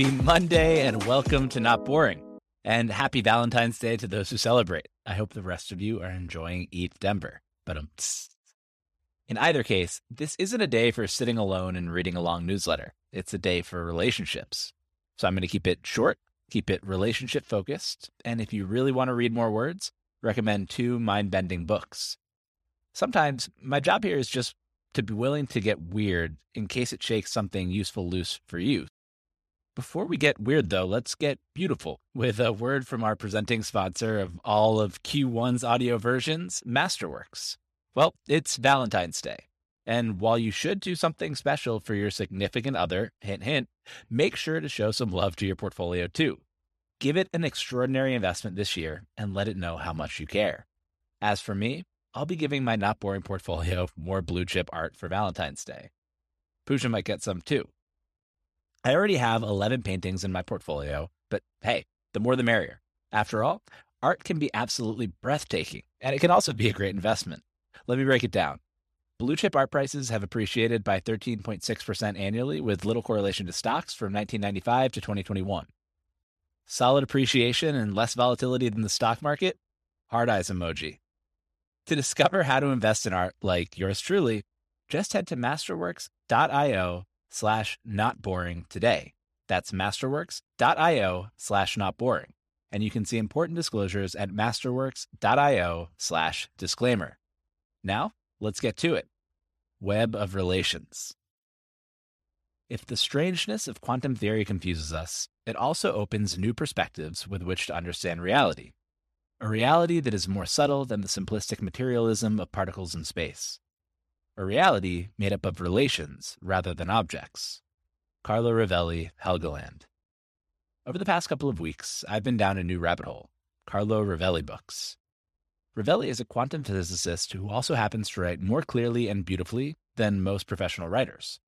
Happy Monday and welcome to Not Boring. And happy Valentine's Day to those who celebrate. I hope the rest of you are enjoying Eat Denver. But um, in either case, this isn't a day for sitting alone and reading a long newsletter. It's a day for relationships. So I'm going to keep it short, keep it relationship focused, and if you really want to read more words, recommend two mind-bending books. Sometimes my job here is just to be willing to get weird in case it shakes something useful loose for you. Before we get weird, though, let's get beautiful with a word from our presenting sponsor of all of Q1's audio versions, Masterworks. Well, it's Valentine's Day. And while you should do something special for your significant other, hint, hint, make sure to show some love to your portfolio too. Give it an extraordinary investment this year and let it know how much you care. As for me, I'll be giving my not boring portfolio more blue chip art for Valentine's Day. Pooja might get some too. I already have 11 paintings in my portfolio, but hey, the more the merrier. After all, art can be absolutely breathtaking, and it can also be a great investment. Let me break it down. Blue chip art prices have appreciated by 13.6% annually with little correlation to stocks from 1995 to 2021. Solid appreciation and less volatility than the stock market? Hard eyes emoji. To discover how to invest in art like yours truly, just head to masterworks.io slash not boring today. That's masterworks.io slash not boring. And you can see important disclosures at masterworks.io slash disclaimer. Now, let's get to it. Web of Relations. If the strangeness of quantum theory confuses us, it also opens new perspectives with which to understand reality. A reality that is more subtle than the simplistic materialism of particles in space. A reality made up of relations rather than objects. Carlo Rovelli, Helgoland. Over the past couple of weeks, I've been down a new rabbit hole Carlo Rovelli books. Rovelli is a quantum physicist who also happens to write more clearly and beautifully than most professional writers.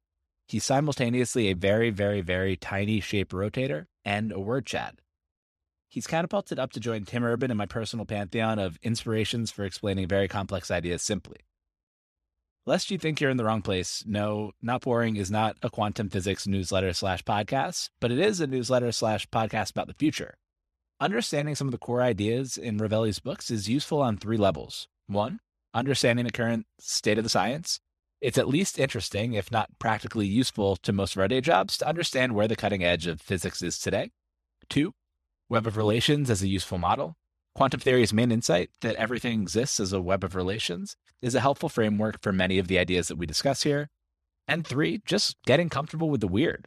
He's simultaneously a very, very, very tiny shape rotator and a word chad. He's catapulted up to join Tim Urban in my personal pantheon of inspirations for explaining very complex ideas simply. Lest you think you're in the wrong place, no, Not Boring is not a quantum physics newsletter slash podcast, but it is a newsletter slash podcast about the future. Understanding some of the core ideas in Rovelli's books is useful on three levels. One, understanding the current state of the science. It's at least interesting, if not practically useful to most of our day jobs, to understand where the cutting edge of physics is today. Two, web of relations as a useful model. Quantum theory's main insight that everything exists as a web of relations is a helpful framework for many of the ideas that we discuss here. And three, just getting comfortable with the weird.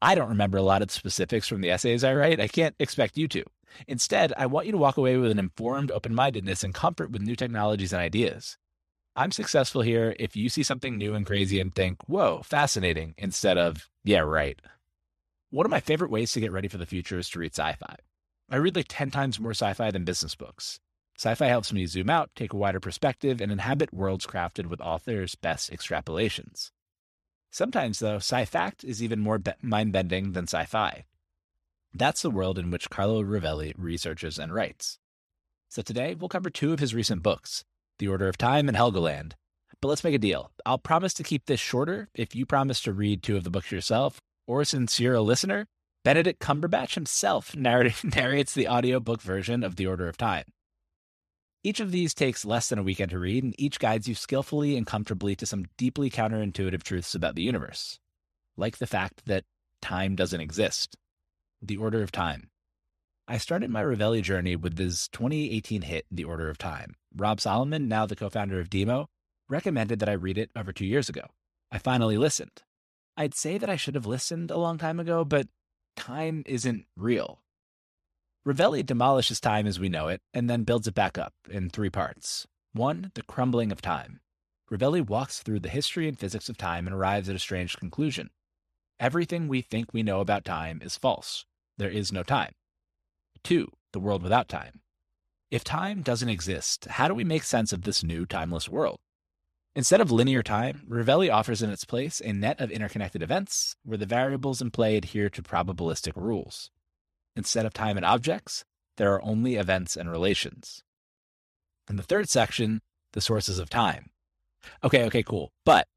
I don't remember a lot of the specifics from the essays I write. I can't expect you to. Instead, I want you to walk away with an informed open mindedness and comfort with new technologies and ideas. I'm successful here if you see something new and crazy and think, whoa, fascinating, instead of, yeah, right. One of my favorite ways to get ready for the future is to read sci fi. I read like 10 times more sci fi than business books. Sci fi helps me zoom out, take a wider perspective, and inhabit worlds crafted with authors' best extrapolations. Sometimes, though, sci fact is even more be- mind bending than sci fi. That's the world in which Carlo Rovelli researches and writes. So today, we'll cover two of his recent books The Order of Time and Helgoland. But let's make a deal. I'll promise to keep this shorter if you promise to read two of the books yourself, or since you're a listener, Benedict Cumberbatch himself narrates the audiobook version of The Order of Time. Each of these takes less than a weekend to read, and each guides you skillfully and comfortably to some deeply counterintuitive truths about the universe, like the fact that time doesn't exist. The Order of Time. I started my Rovelli journey with his 2018 hit, The Order of Time. Rob Solomon, now the co founder of Demo, recommended that I read it over two years ago. I finally listened. I'd say that I should have listened a long time ago, but time isn't real. Rovelli demolishes time as we know it and then builds it back up in three parts. One, the crumbling of time. Rovelli walks through the history and physics of time and arrives at a strange conclusion. Everything we think we know about time is false. There is no time. Two, the world without time. If time doesn't exist, how do we make sense of this new timeless world? Instead of linear time, Rovelli offers in its place a net of interconnected events where the variables in play adhere to probabilistic rules. Instead of time and objects, there are only events and relations. In the third section, the sources of time. Okay, okay, cool. But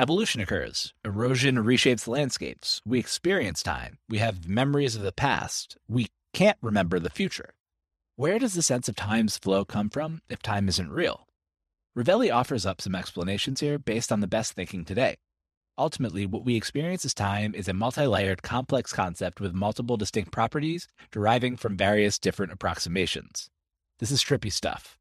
Evolution occurs. Erosion reshapes landscapes. We experience time. We have memories of the past. We can't remember the future. Where does the sense of time's flow come from if time isn't real? Rovelli offers up some explanations here based on the best thinking today. Ultimately, what we experience as time is a multi layered, complex concept with multiple distinct properties deriving from various different approximations. This is trippy stuff.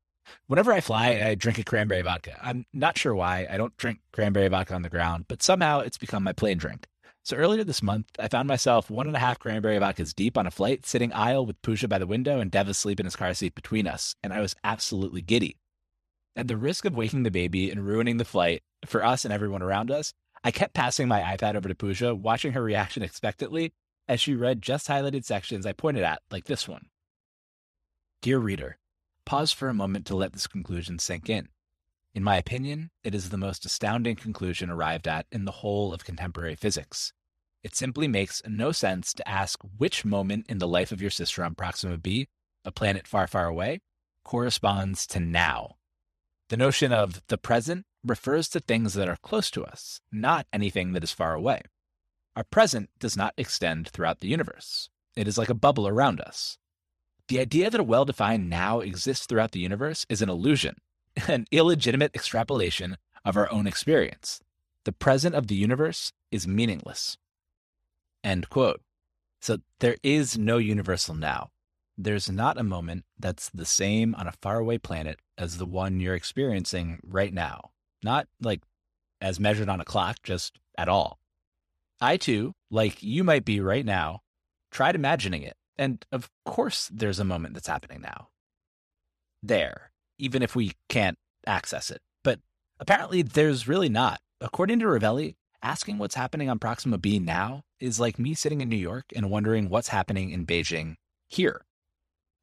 Whenever I fly, I drink a cranberry vodka. I'm not sure why. I don't drink cranberry vodka on the ground, but somehow it's become my plane drink. So earlier this month, I found myself one and a half cranberry vodkas deep on a flight, sitting aisle with Pooja by the window and Dev asleep in his car seat between us, and I was absolutely giddy. At the risk of waking the baby and ruining the flight for us and everyone around us, I kept passing my iPad over to Pooja, watching her reaction expectantly as she read just highlighted sections I pointed at, like this one. Dear reader, pause for a moment to let this conclusion sink in. In my opinion, it is the most astounding conclusion arrived at in the whole of contemporary physics. It simply makes no sense to ask which moment in the life of your sister on Proxima b, a planet far, far away, corresponds to now. The notion of the present refers to things that are close to us, not anything that is far away. Our present does not extend throughout the universe. It is like a bubble around us. The idea that a well defined now exists throughout the universe is an illusion, an illegitimate extrapolation of our own experience. The present of the universe is meaningless. End quote. So there is no universal now. There's not a moment that's the same on a faraway planet as the one you're experiencing right now. Not like as measured on a clock, just at all. I too, like you might be right now, tried imagining it and of course, there's a moment that's happening now. There, even if we can't access it. But apparently, there's really not. According to Rovelli, asking what's happening on Proxima b now is like me sitting in New York and wondering what's happening in Beijing here.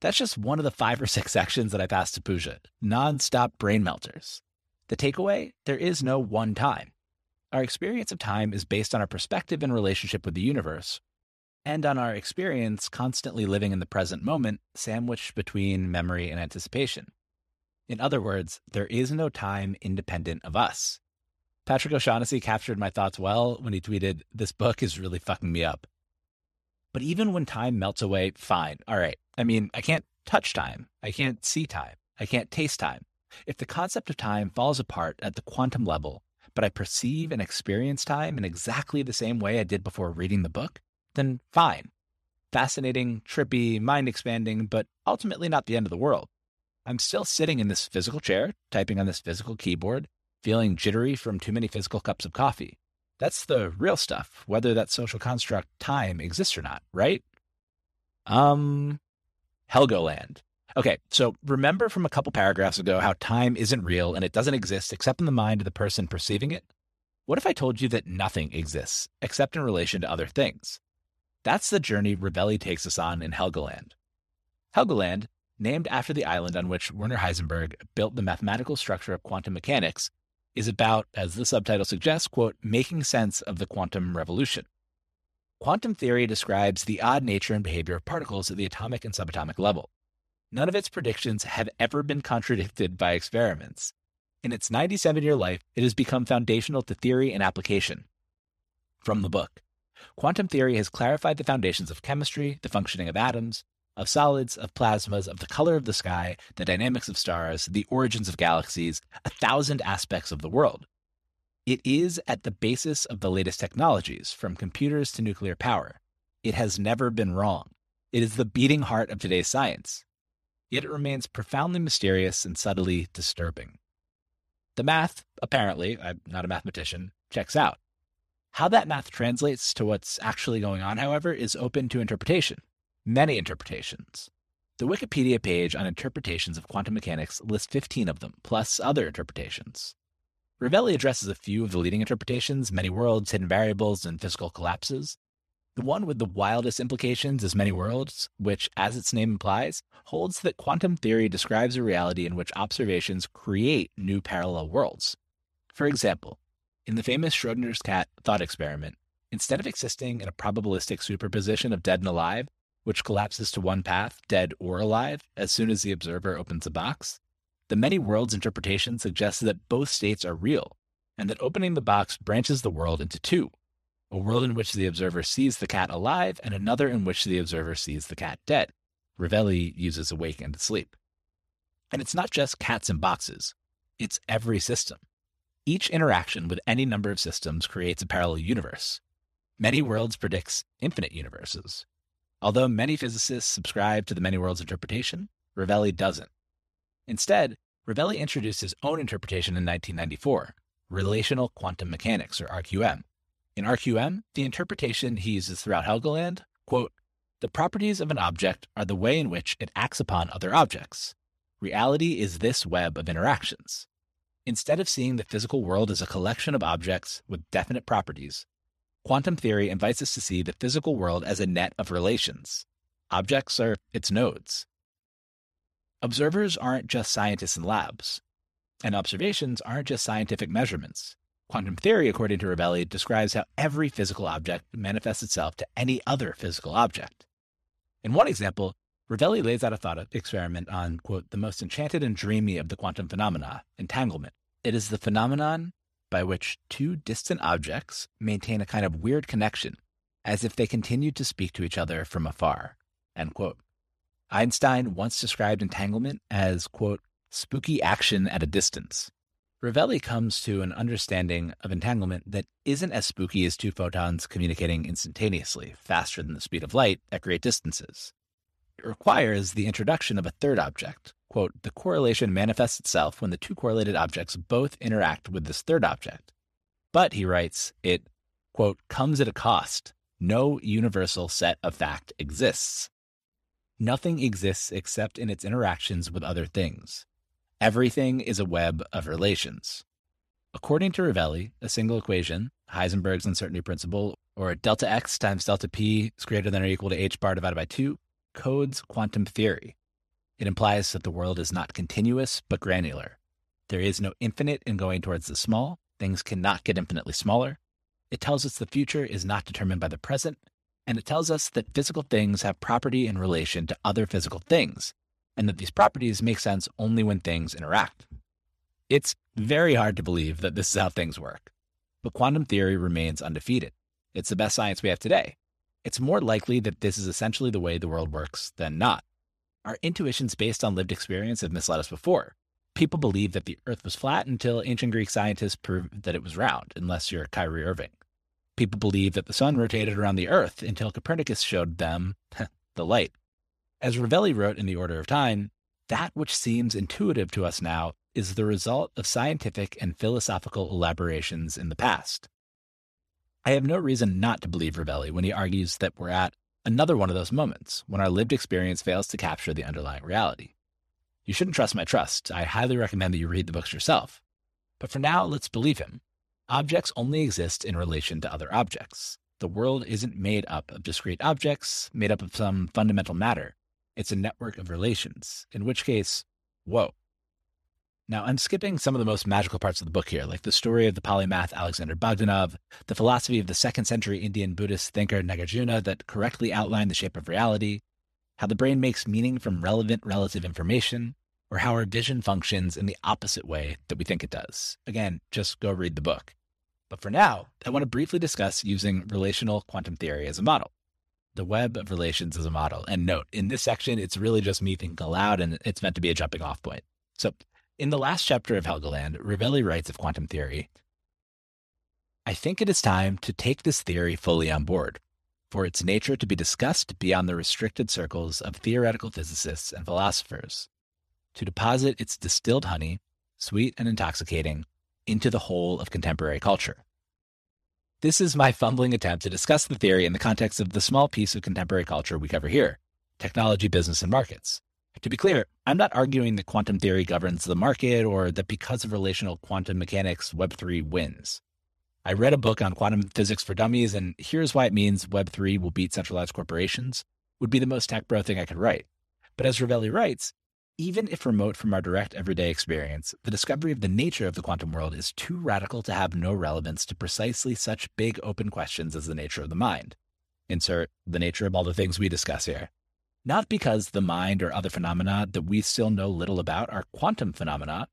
That's just one of the five or six sections that I passed to Pooja, nonstop brain melters. The takeaway there is no one time. Our experience of time is based on our perspective and relationship with the universe, and on our experience constantly living in the present moment, sandwiched between memory and anticipation. In other words, there is no time independent of us. Patrick O'Shaughnessy captured my thoughts well when he tweeted, This book is really fucking me up. But even when time melts away, fine. All right. I mean, I can't touch time. I can't see time. I can't taste time. If the concept of time falls apart at the quantum level, but I perceive and experience time in exactly the same way I did before reading the book, then fine. Fascinating, trippy, mind expanding, but ultimately not the end of the world. I'm still sitting in this physical chair, typing on this physical keyboard, feeling jittery from too many physical cups of coffee. That's the real stuff, whether that social construct time exists or not, right? Um, Helgoland. Okay, so remember from a couple paragraphs ago how time isn't real and it doesn't exist except in the mind of the person perceiving it? What if I told you that nothing exists except in relation to other things? That's the journey Rovelli takes us on in Helgoland. Helgoland, named after the island on which Werner Heisenberg built the mathematical structure of quantum mechanics, is about, as the subtitle suggests, quote, making sense of the quantum revolution. Quantum theory describes the odd nature and behavior of particles at the atomic and subatomic level. None of its predictions have ever been contradicted by experiments. In its 97 year life, it has become foundational to theory and application. From the book Quantum theory has clarified the foundations of chemistry, the functioning of atoms, of solids, of plasmas, of the color of the sky, the dynamics of stars, the origins of galaxies, a thousand aspects of the world. It is at the basis of the latest technologies, from computers to nuclear power. It has never been wrong. It is the beating heart of today's science. Yet it remains profoundly mysterious and subtly disturbing. The math, apparently, I'm not a mathematician, checks out. How that math translates to what's actually going on, however, is open to interpretation, many interpretations. The Wikipedia page on interpretations of quantum mechanics lists 15 of them, plus other interpretations. Rovelli addresses a few of the leading interpretations many worlds, hidden variables, and physical collapses. The one with the wildest implications is many worlds, which, as its name implies, holds that quantum theory describes a reality in which observations create new parallel worlds. For example, in the famous Schrodinger's cat thought experiment, instead of existing in a probabilistic superposition of dead and alive, which collapses to one path, dead or alive, as soon as the observer opens the box, the many worlds interpretation suggests that both states are real, and that opening the box branches the world into two a world in which the observer sees the cat alive, and another in which the observer sees the cat dead. Rovelli uses awake and asleep. And it's not just cats in boxes, it's every system. Each interaction with any number of systems creates a parallel universe. Many worlds predicts infinite universes. Although many physicists subscribe to the many worlds interpretation, Rovelli doesn't. Instead, Rovelli introduced his own interpretation in 1994, relational quantum mechanics, or RQM. In RQM, the interpretation he uses throughout Helgoland, quote, the properties of an object are the way in which it acts upon other objects. Reality is this web of interactions. Instead of seeing the physical world as a collection of objects with definite properties, quantum theory invites us to see the physical world as a net of relations. Objects are its nodes. Observers aren't just scientists in labs, and observations aren't just scientific measurements. Quantum theory, according to Rovelli, describes how every physical object manifests itself to any other physical object. In one example, Rovelli lays out a thought experiment on, quote, the most enchanted and dreamy of the quantum phenomena, entanglement. It is the phenomenon by which two distant objects maintain a kind of weird connection, as if they continued to speak to each other from afar, end quote. Einstein once described entanglement as, quote, spooky action at a distance. Rovelli comes to an understanding of entanglement that isn't as spooky as two photons communicating instantaneously, faster than the speed of light, at great distances. It requires the introduction of a third object. Quote, the correlation manifests itself when the two correlated objects both interact with this third object. But, he writes, it, quote, comes at a cost. No universal set of fact exists. Nothing exists except in its interactions with other things. Everything is a web of relations. According to Rovelli, a single equation, Heisenberg's uncertainty principle, or delta x times delta p is greater than or equal to h bar divided by 2, codes quantum theory. It implies that the world is not continuous, but granular. There is no infinite in going towards the small. Things cannot get infinitely smaller. It tells us the future is not determined by the present. And it tells us that physical things have property in relation to other physical things, and that these properties make sense only when things interact. It's very hard to believe that this is how things work. But quantum theory remains undefeated. It's the best science we have today, it's more likely that this is essentially the way the world works than not. Our intuitions based on lived experience have misled us before. People believed that the Earth was flat until ancient Greek scientists proved that it was round, unless you're Kyrie Irving. People believed that the sun rotated around the Earth until Copernicus showed them the light. As Rovelli wrote in The Order of Time, that which seems intuitive to us now is the result of scientific and philosophical elaborations in the past. I have no reason not to believe Rovelli when he argues that we're at another one of those moments when our lived experience fails to capture the underlying reality. You shouldn't trust my trust. I highly recommend that you read the books yourself. But for now, let's believe him. Objects only exist in relation to other objects. The world isn't made up of discrete objects, made up of some fundamental matter. It's a network of relations, in which case, whoa, now, I'm skipping some of the most magical parts of the book here, like the story of the polymath Alexander Bogdanov, the philosophy of the second century Indian Buddhist thinker Nagarjuna that correctly outlined the shape of reality, how the brain makes meaning from relevant relative information, or how our vision functions in the opposite way that we think it does. Again, just go read the book. But for now, I want to briefly discuss using relational quantum theory as a model. The web of relations as a model. And note, in this section, it's really just me thinking aloud and it's meant to be a jumping off point. So in the last chapter of Helgoland, Rovelli writes of quantum theory I think it is time to take this theory fully on board, for its nature to be discussed beyond the restricted circles of theoretical physicists and philosophers, to deposit its distilled honey, sweet and intoxicating, into the whole of contemporary culture. This is my fumbling attempt to discuss the theory in the context of the small piece of contemporary culture we cover here technology, business, and markets. To be clear, I'm not arguing that quantum theory governs the market or that because of relational quantum mechanics, Web3 wins. I read a book on quantum physics for dummies, and here's why it means Web3 will beat centralized corporations, would be the most tech bro thing I could write. But as Rovelli writes, even if remote from our direct everyday experience, the discovery of the nature of the quantum world is too radical to have no relevance to precisely such big open questions as the nature of the mind. Insert the nature of all the things we discuss here not because the mind or other phenomena that we still know little about are quantum phenomena,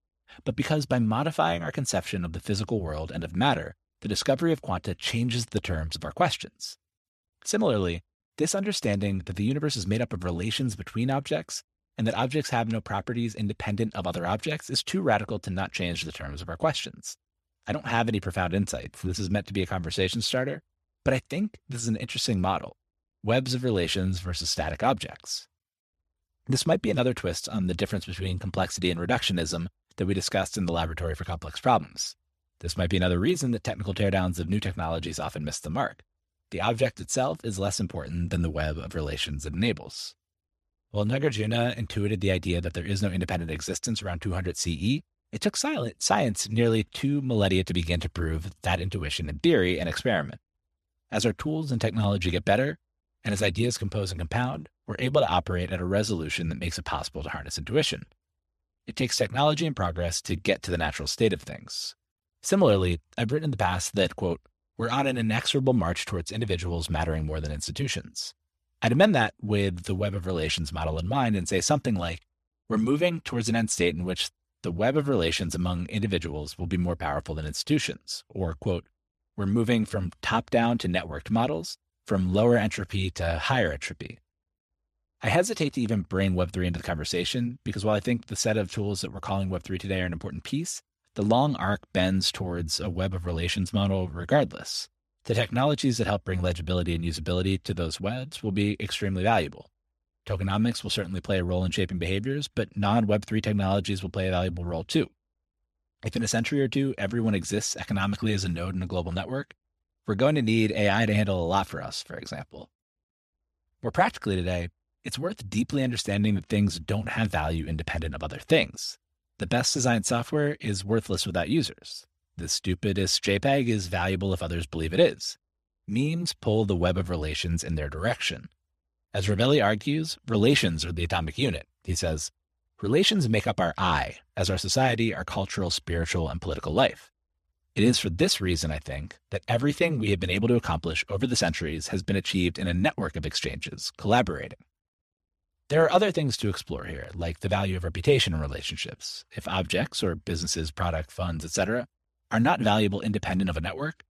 but because by modifying our conception of the physical world and of matter, the discovery of quanta changes the terms of our questions. Similarly, this understanding that the universe is made up of relations between objects and that objects have no properties independent of other objects is too radical to not change the terms of our questions. I don't have any profound insights. This is meant to be a conversation starter, but I think this is an interesting model webs of relations versus static objects. This might be another twist on the difference between complexity and reductionism that we discussed in the Laboratory for Complex Problems. This might be another reason that technical teardowns of new technologies often miss the mark. The object itself is less important than the web of relations it enables. While Nagarjuna intuited the idea that there is no independent existence around 200 CE, it took science nearly two millennia to begin to prove that intuition in theory and experiment. As our tools and technology get better, and as ideas compose and compound, we're able to operate at a resolution that makes it possible to harness intuition. It takes technology and progress to get to the natural state of things. Similarly, I've written in the past that, quote, we're on an inexorable march towards individuals mattering more than institutions. I'd amend that with the web of relations model in mind and say something like, we're moving towards an end state in which the web of relations among individuals will be more powerful than institutions. Or, quote, we're moving from top down to networked models, from lower entropy to higher entropy. I hesitate to even bring Web3 into the conversation because while I think the set of tools that we're calling Web3 today are an important piece, the long arc bends towards a web of relations model regardless. The technologies that help bring legibility and usability to those webs will be extremely valuable. Tokenomics will certainly play a role in shaping behaviors, but non Web3 technologies will play a valuable role too. If in a century or two everyone exists economically as a node in a global network, we're going to need AI to handle a lot for us, for example. More practically today, it's worth deeply understanding that things don't have value independent of other things. The best designed software is worthless without users. The stupidest JPEG is valuable if others believe it is. Memes pull the web of relations in their direction. As Rovelli argues, relations are the atomic unit. He says, Relations make up our I, as our society, our cultural, spiritual, and political life. It is for this reason, I think, that everything we have been able to accomplish over the centuries has been achieved in a network of exchanges, collaborating. There are other things to explore here, like the value of reputation in relationships. If objects or businesses, product, funds, etc., are not valuable independent of a network,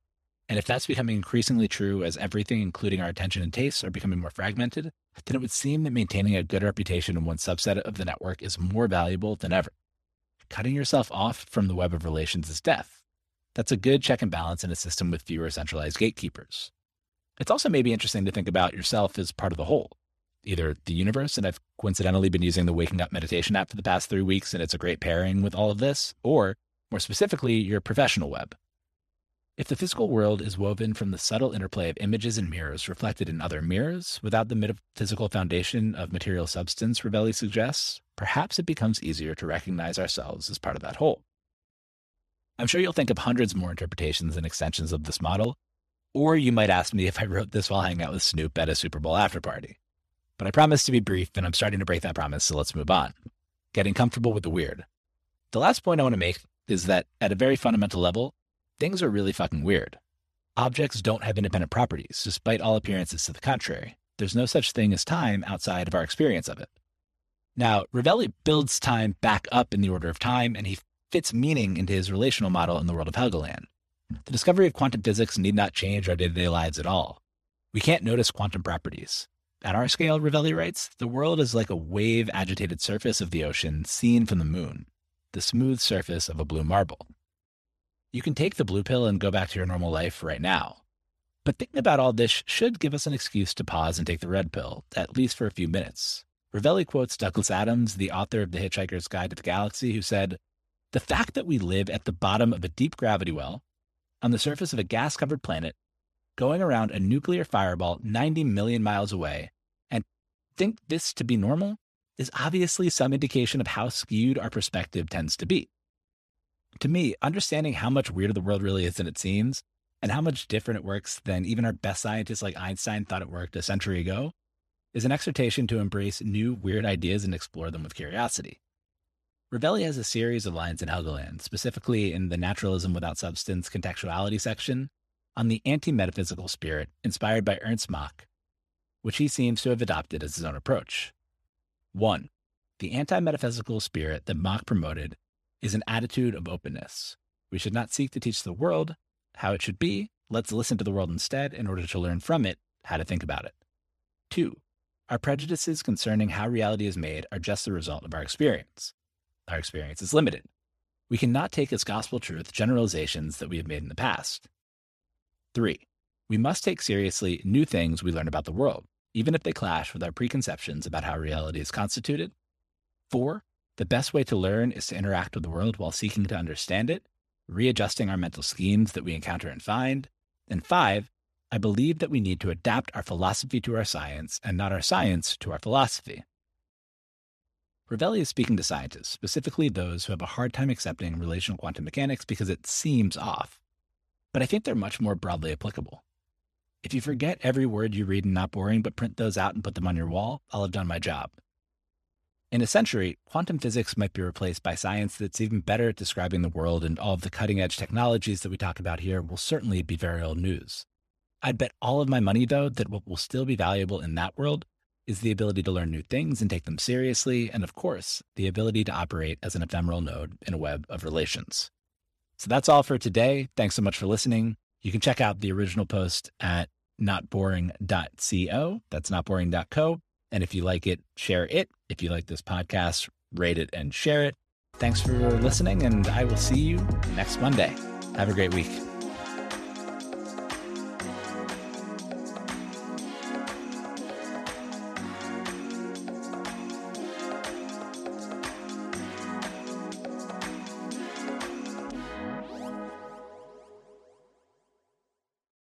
and if that's becoming increasingly true as everything, including our attention and tastes, are becoming more fragmented, then it would seem that maintaining a good reputation in one subset of the network is more valuable than ever. Cutting yourself off from the web of relations is death. That's a good check and balance in a system with fewer centralized gatekeepers. It's also maybe interesting to think about yourself as part of the whole either the universe, and I've coincidentally been using the Waking Up meditation app for the past three weeks, and it's a great pairing with all of this, or more specifically, your professional web. If the physical world is woven from the subtle interplay of images and mirrors reflected in other mirrors, without the metaphysical foundation of material substance, Rovelli suggests, perhaps it becomes easier to recognize ourselves as part of that whole. I'm sure you'll think of hundreds more interpretations and extensions of this model, or you might ask me if I wrote this while hanging out with Snoop at a Super Bowl after party. But I promised to be brief, and I'm starting to break that promise, so let's move on. Getting comfortable with the weird. The last point I want to make is that at a very fundamental level, things are really fucking weird. Objects don't have independent properties, despite all appearances to the contrary. There's no such thing as time outside of our experience of it. Now, Rovelli builds time back up in the order of time, and he fits meaning into his relational model in the world of Helgoland. The discovery of quantum physics need not change our day to day lives at all. We can't notice quantum properties. At our scale, Rovelli writes, the world is like a wave agitated surface of the ocean seen from the moon, the smooth surface of a blue marble. You can take the blue pill and go back to your normal life right now. But thinking about all this should give us an excuse to pause and take the red pill, at least for a few minutes. Rovelli quotes Douglas Adams, the author of The Hitchhiker's Guide to the Galaxy, who said, The fact that we live at the bottom of a deep gravity well, on the surface of a gas covered planet, going around a nuclear fireball 90 million miles away and think this to be normal is obviously some indication of how skewed our perspective tends to be. To me, understanding how much weirder the world really is than it seems, and how much different it works than even our best scientists like Einstein thought it worked a century ago, is an exhortation to embrace new weird ideas and explore them with curiosity. Rovelli has a series of lines in Helgoland, specifically in the Naturalism Without Substance contextuality section, on the anti metaphysical spirit inspired by Ernst Mach, which he seems to have adopted as his own approach. 1. The anti metaphysical spirit that Mach promoted is an attitude of openness. We should not seek to teach the world how it should be. Let's listen to the world instead in order to learn from it how to think about it. Two, our prejudices concerning how reality is made are just the result of our experience. Our experience is limited. We cannot take as gospel truth generalizations that we have made in the past. Three, we must take seriously new things we learn about the world, even if they clash with our preconceptions about how reality is constituted. Four, the best way to learn is to interact with the world while seeking to understand it, readjusting our mental schemes that we encounter and find. And five, I believe that we need to adapt our philosophy to our science and not our science to our philosophy. Rovelli is speaking to scientists, specifically those who have a hard time accepting relational quantum mechanics because it seems off. But I think they're much more broadly applicable. If you forget every word you read and not boring, but print those out and put them on your wall, I'll have done my job. In a century, quantum physics might be replaced by science that's even better at describing the world, and all of the cutting edge technologies that we talk about here will certainly be very old news. I'd bet all of my money, though, that what will still be valuable in that world is the ability to learn new things and take them seriously, and of course, the ability to operate as an ephemeral node in a web of relations. So that's all for today. Thanks so much for listening. You can check out the original post at notboring.co. That's notboring.co. And if you like it, share it. If you like this podcast, rate it and share it. Thanks for listening, and I will see you next Monday. Have a great week.